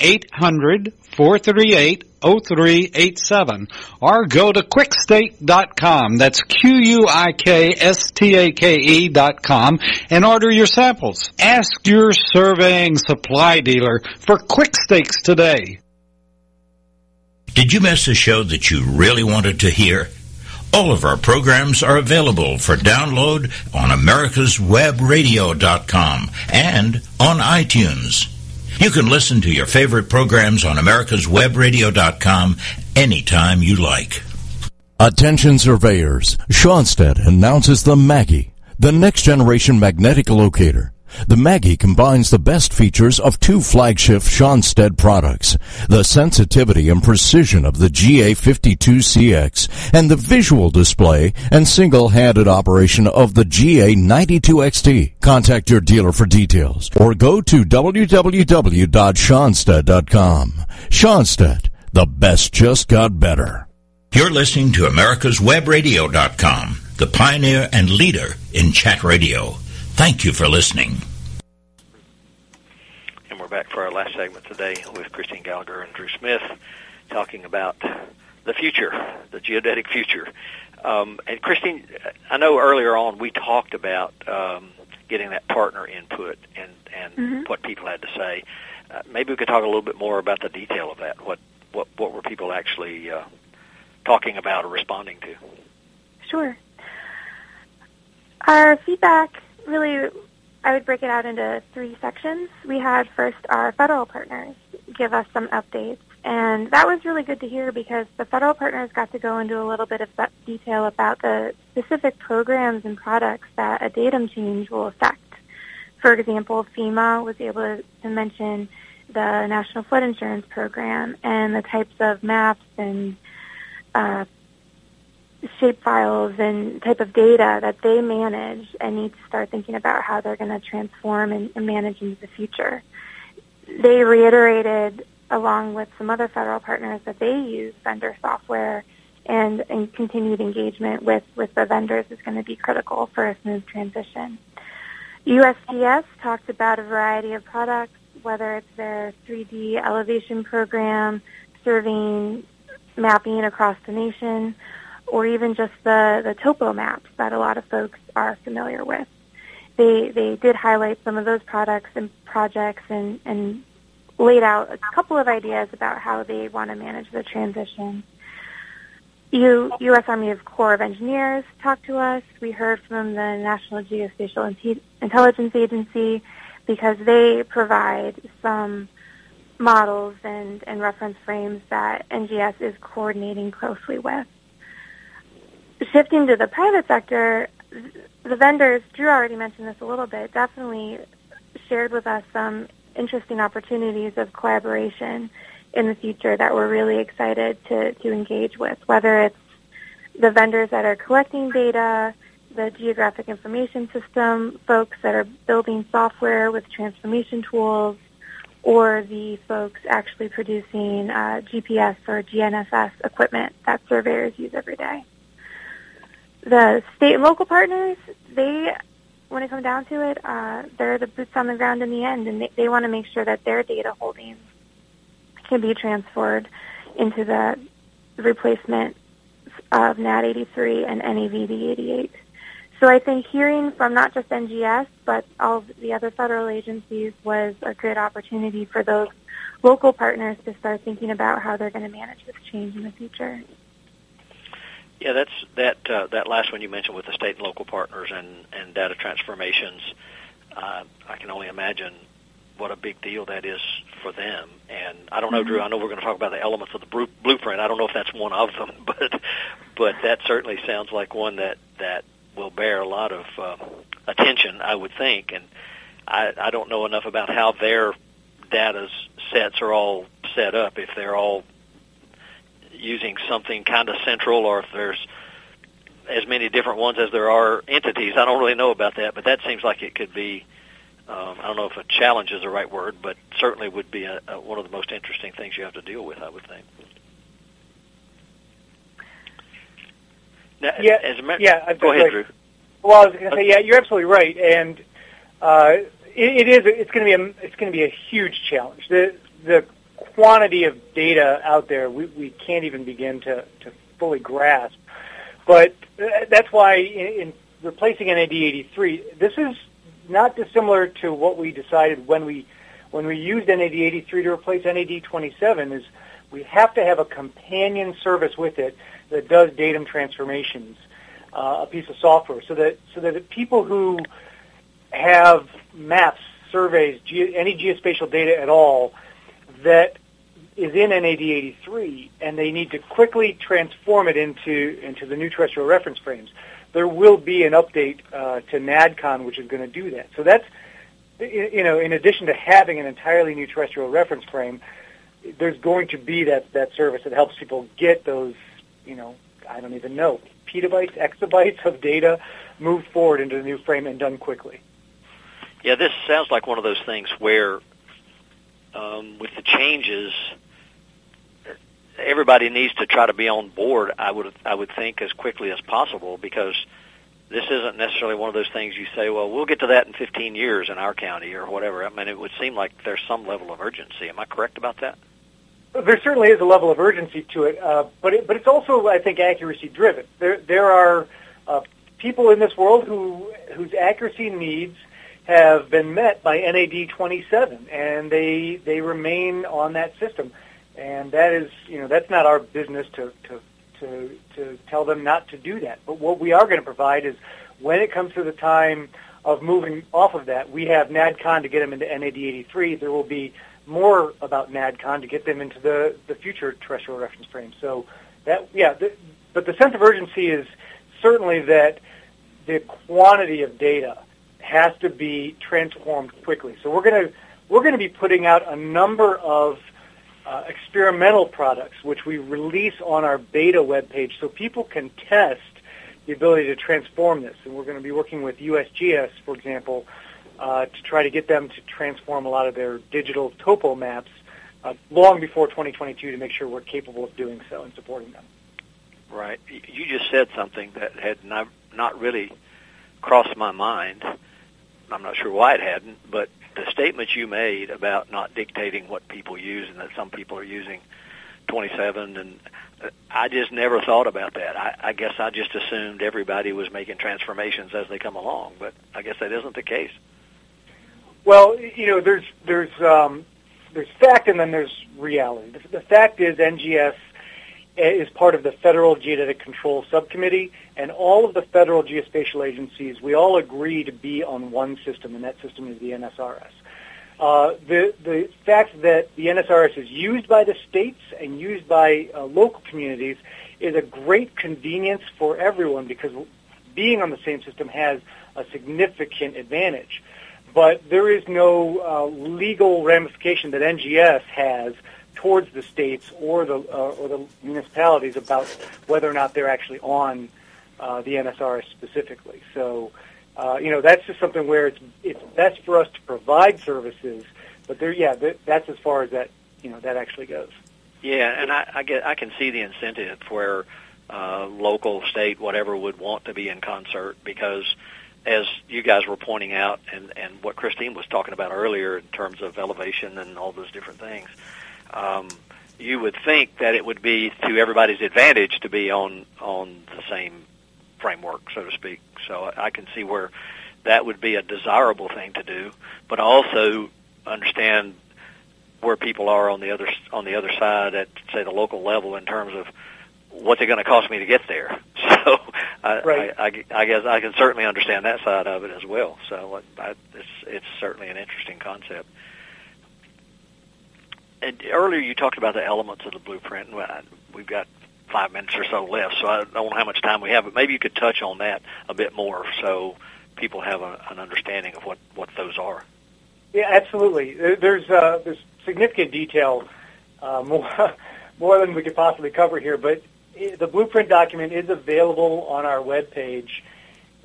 800 438 0387 or go to quikstake.com. That's Q-U-I-K-S-T-A-K-E dot com and order your samples. Ask your surveying supply dealer for Quik Stakes today. Did you miss a show that you really wanted to hear? All of our programs are available for download on americaswebradio.com and on iTunes. You can listen to your favorite programs on americaswebradio.com anytime you like. Attention surveyors, Schonstedt announces the Maggie, the next generation magnetic locator. The Maggie combines the best features of two flagship Schonstedt products, the sensitivity and precision of the GA52CX and the visual display and single-handed operation of the GA92XT. Contact your dealer for details or go to www.schonstedt.com. Schonstedt, the best just got better. You're listening to americaswebradio.com, the pioneer and leader in chat radio. Thank you for listening. And we're back for our last segment today with Christine Gallagher and Dru Smith talking about the future, the geodetic future. Um, and Christine, I know earlier on we talked about um, getting that partner input and, and Mhm. what people had to say. Uh, maybe we could talk a little bit more about the detail of that. What what what were people actually uh, talking about or responding to? Sure. Our feedback really, I would break it out into three sections. We had first our federal partners give us some updates, and that was really good to hear because the federal partners got to go into a little bit of detail about the specific programs and products that a datum change will affect. For example, FEMA was able to, mention the National Flood Insurance Program and the types of maps and uh, shape files and type of data that they manage and need to start thinking about how they're going to transform and, and manage into the future. They reiterated, along with some other federal partners, that they use vendor software and, and continued engagement with, with the vendors is going to be critical for a smooth transition. USGS talked about a variety of products, whether it's their 3D elevation program, surveying mapping across the nation, or even just the, the topo maps that a lot of folks are familiar with. They, they did highlight some of those products and projects and, and laid out a couple of ideas about how they want to manage the transition. U, U.S. Army of Corps of Engineers talked to us. We heard from the National Geospatial Inte- Intelligence Agency because they provide some models and, and reference frames that NGS is coordinating closely with. Shifting to the private sector, the vendors, Dru already mentioned this a little bit, definitely shared with us some interesting opportunities of collaboration in the future that we're really excited to, to engage with, whether it's the vendors that are collecting data, the geographic information system folks that are building software with transformation tools, or the folks actually producing uh, GPS or GNSS equipment that surveyors use every day. The state and local partners, they, when it comes down to it, uh, they're the boots on the ground in the end, and they, they want to make sure that their data holdings can be transferred into the replacement of NAD 83 and NAVD 88. So I think hearing from not just NGS, but all the other federal agencies was a great opportunity for those local partners to start thinking about how they're going to manage this change in the future. Yeah, that's that uh, that last one you mentioned with the state and local partners and and data transformations. Uh, I can only imagine what a big deal that is for them. And I don't know, Dru. I know we're going to talk about the elements of the blueprint. I don't know if that's one of them, but but that certainly sounds like one that that will bear a lot of uh, attention. I would think, and I, I don't know enough about how their data sets are all set up. If they're all using something kind of central, or if there's as many different ones as there are entities. I don't really know about that, but that seems like it could be Um, I don't know if a challenge is the right word, but certainly would be a, a, one of the most interesting things you have to deal with. I would think. Now, yeah, as a matter, yeah. Go ahead, Dru. Well, I was going to say, yeah, you're absolutely right, and uh, it, it is. It's going to be a. It's going to be a huge challenge. The the quantity of data out there, we, we can't even begin to, to fully grasp. But uh, that's why in, in replacing NAD 83, this is not dissimilar to what we decided when we when we used NAD 83 to replace NAD 27. Is we have to have a companion service with it that does datum transformations, uh, a piece of software, so that so that people who have maps, surveys, ge- any geospatial data at all that is in NAD83, and they need to quickly transform it into into the new terrestrial reference frames. There will be an update uh, to NADCON, which is going to do that. So that's you know, in addition to having an entirely new terrestrial reference frame, there's going to be that that service that helps people get those, you know, I don't even know, petabytes, exabytes of data moved forward into the new frame and done quickly. Yeah, this sounds like one of those things where, um, with the changes, everybody needs to try to be on board. I would I would think as quickly as possible because this isn't necessarily one of those things you say, well, we'll get to that in 15 years in our county or whatever. I mean, it would seem like there's some level of urgency. Am I correct about that? There certainly is a level of urgency to it, uh, but it, but it's also, I think, accuracy driven. There there are uh, people in this world who whose accuracy needs have been met by NAD 27, and they they remain on that system, and that is you know that's not our business to to to to tell them not to do that. But what we are going to provide is when it comes to the time of moving off of that, we have NADCON to get them into NAD 83. There will be more about NADCON to get them into the the future terrestrial reference frame. So that yeah, the, but the sense of urgency is certainly that the quantity of data has to be transformed quickly. So we're going to we're going to be putting out a number of uh, experimental products which we release on our beta webpage so people can test the ability to transform this. And we're going to be working with USGS, for example, uh, to try to get them to transform a lot of their digital topo maps uh, long before 2022 to make sure we're capable of doing so and supporting them. Right. You just said something that had not, not really crossed my mind I'm not sure why it hadn't, but the statements you made about not dictating what people use and that some people are using 27 and uh, I just never thought about that. I, I guess I just assumed everybody was making transformations as they come along, but I guess that isn't the case. Well, you know, there's there's um, there's fact and then there's reality. The, the fact is NGS is part of the Federal Geodetic Control Subcommittee, and all of the federal geospatial agencies, we all agree to be on one system, and that system is the NSRS. Uh, the, the fact that the NSRS is used by the states and used by uh, local communities is a great convenience for everyone because being on the same system has a significant advantage. But there is no uh, legal ramification that NGS has towards the states or the uh, or the municipalities about whether or not they're actually on uh, the NSRS specifically. So, uh, you know, that's just something where it's it's best for us to provide services, but there, yeah, that, that's as far as that you know that actually goes. Yeah, and I, I get I can see the incentive where uh, local, state, whatever would want to be in concert because as you guys were pointing out and, and what Christine was talking about earlier in terms of elevation and all those different things, um, you would think that it would be to everybody's advantage to be on on the same framework, so to speak. So I can see where that would be a desirable thing to do, but I also understand where people are on the other on the other side at say the local level in terms of what's it going to cost me to get there. So I, right. I, I, I guess I can certainly understand that side of it as well. So I, it's it's certainly an interesting concept. And earlier you talked about the elements of the blueprint. We've got five minutes or so left, so I don't know how much time we have, but maybe you could touch on that a bit more so people have a, an understanding of what, what those are. Yeah, absolutely. There's uh, there's significant detail, uh, more more than we could possibly cover here. But the blueprint document is available on our webpage,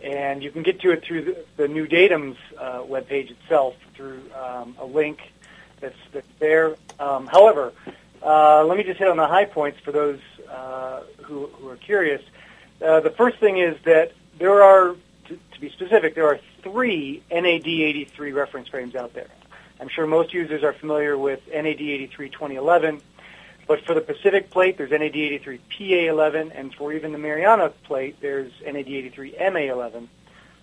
and you can get to it through the, the new Datum's uh, webpage itself through um, a link that's, that's there. Um, however, uh, let me just hit on the high points for those uh, who, who are curious. Uh, the first thing is that there are, to, to be specific, there are three NAD83 reference frames out there. I'm sure most users are familiar with NAD83 2011, but for the Pacific plate, there's NAD83 PA11, and for even the Mariana plate, there's NAD83 MA11.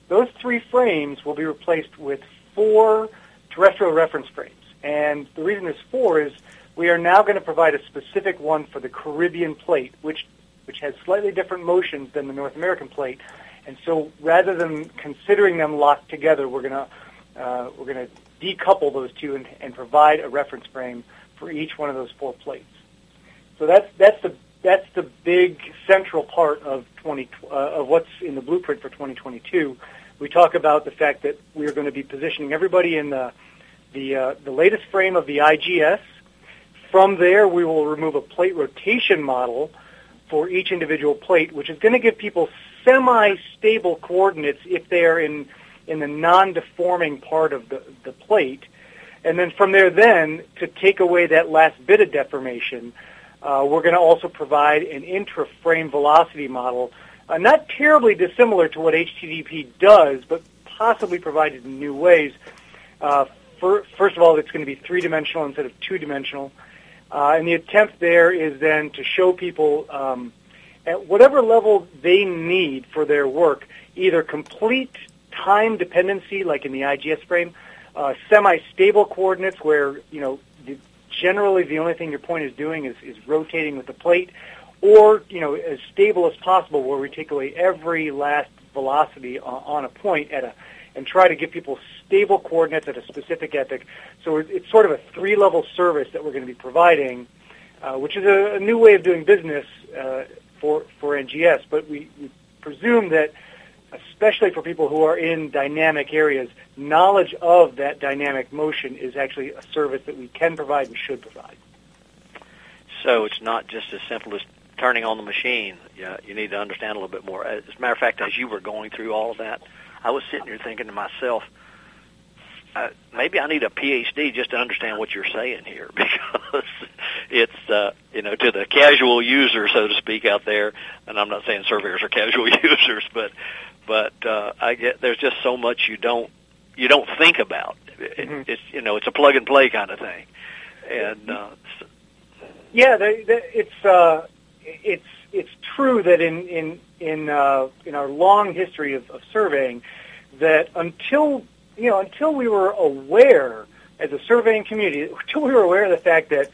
Those three frames will be replaced with four terrestrial reference frames. And the reason there's four is we are now going to provide a specific one for the Caribbean plate, which which has slightly different motions than the North American plate. And so rather than considering them locked together, we're going to uh, we're going to decouple those two and, and provide a reference frame for each one of those four plates. So that's that's the that's the big central part of 20 uh, of what's in the blueprint for 2022. We talk about the fact that we are going to be positioning everybody in the the uh, the latest frame of the IGS. From there, we will remove a plate rotation model for each individual plate, which is going to give people semi-stable coordinates if they are in in the non-deforming part of the, the plate. And then from there then, to take away that last bit of deformation, uh, we're going to also provide an intra-frame velocity model, uh, not terribly dissimilar to what HTDP does, but possibly provided in new ways. Uh, first of all, it's going to be three-dimensional instead of two-dimensional. Uh, and the attempt there is then to show people um, at whatever level they need for their work, either complete time dependency, like in the IGS frame, uh, semi-stable coordinates where, you know, the, generally the only thing your point is doing is, is rotating with the plate, or, you know, as stable as possible where we take away every last velocity on, on a point at a, and try to give people stable coordinates at a specific epoch. So it's sort of a three-level service that we're going to be providing, uh, which is a, a, new way of doing business uh, for for NGS. But we, we presume that especially for people who are in dynamic areas, knowledge of that dynamic motion is actually a service that we can provide and should provide. So it's not just as simple as turning on the machine. Yeah, you need to understand a little bit more. As a matter of fact, as you were going through all of that, I was sitting here thinking to myself, uh, maybe I need a PhD just to understand what you're saying here because it's uh, you know to the casual user, so to speak, out there. And I'm not saying surveyors are casual users, but but uh, I get there's just so much you don't you don't think about. It, mm-hmm. It's you know it's a plug and play kind of thing, and uh, yeah, they, they, it's uh, it's it's true that in in in uh, in our long history of, of surveying, that until you know until we were aware as a surveying community, until we were aware of the fact that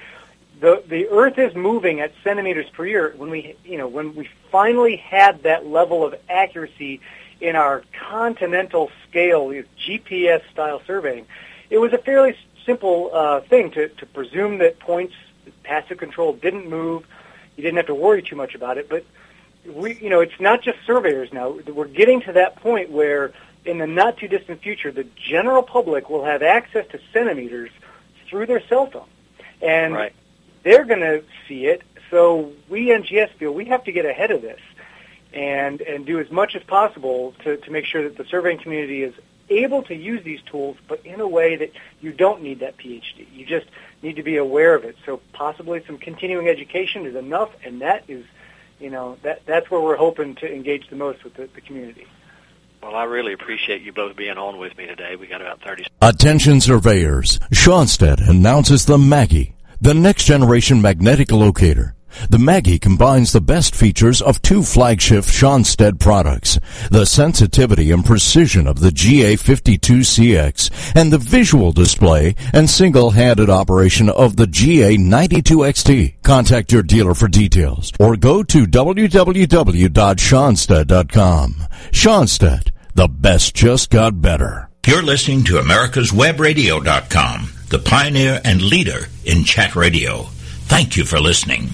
the the Earth is moving at centimeters per year. When we you know when we finally had that level of accuracy in our continental scale GPS style surveying, it was a fairly simple uh, thing to, to presume that points passive control didn't move. You didn't have to worry too much about it. But we, you know, it's not just surveyors now. We're getting to that point where, in the not too distant future, the general public will have access to centimeters through their cell phone, and right. they're going to see it. So we NGS feel we have to get ahead of this and and do as much as possible to, to make sure that the surveying community is able to use these tools, but in a way that you don't need that PhD. You just need to be aware of it. So possibly some continuing education is enough, and that is, you know, that that's where we're hoping to engage the most with the, the community. Well, I really appreciate you both being on with me today. We got about 30 Attention surveyors. Schonstedt announces the Maggie, the next generation magnetic locator. The Maggie combines the best features of two flagship Schonstedt products, the sensitivity and precision of the GA52CX and the visual display and single-handed operation of the GA92XT. Contact your dealer for details or go to www.schonstedt.com. Schonstedt, the best just got better. You're listening to americaswebradio.com, the pioneer and leader in chat radio. Thank you for listening.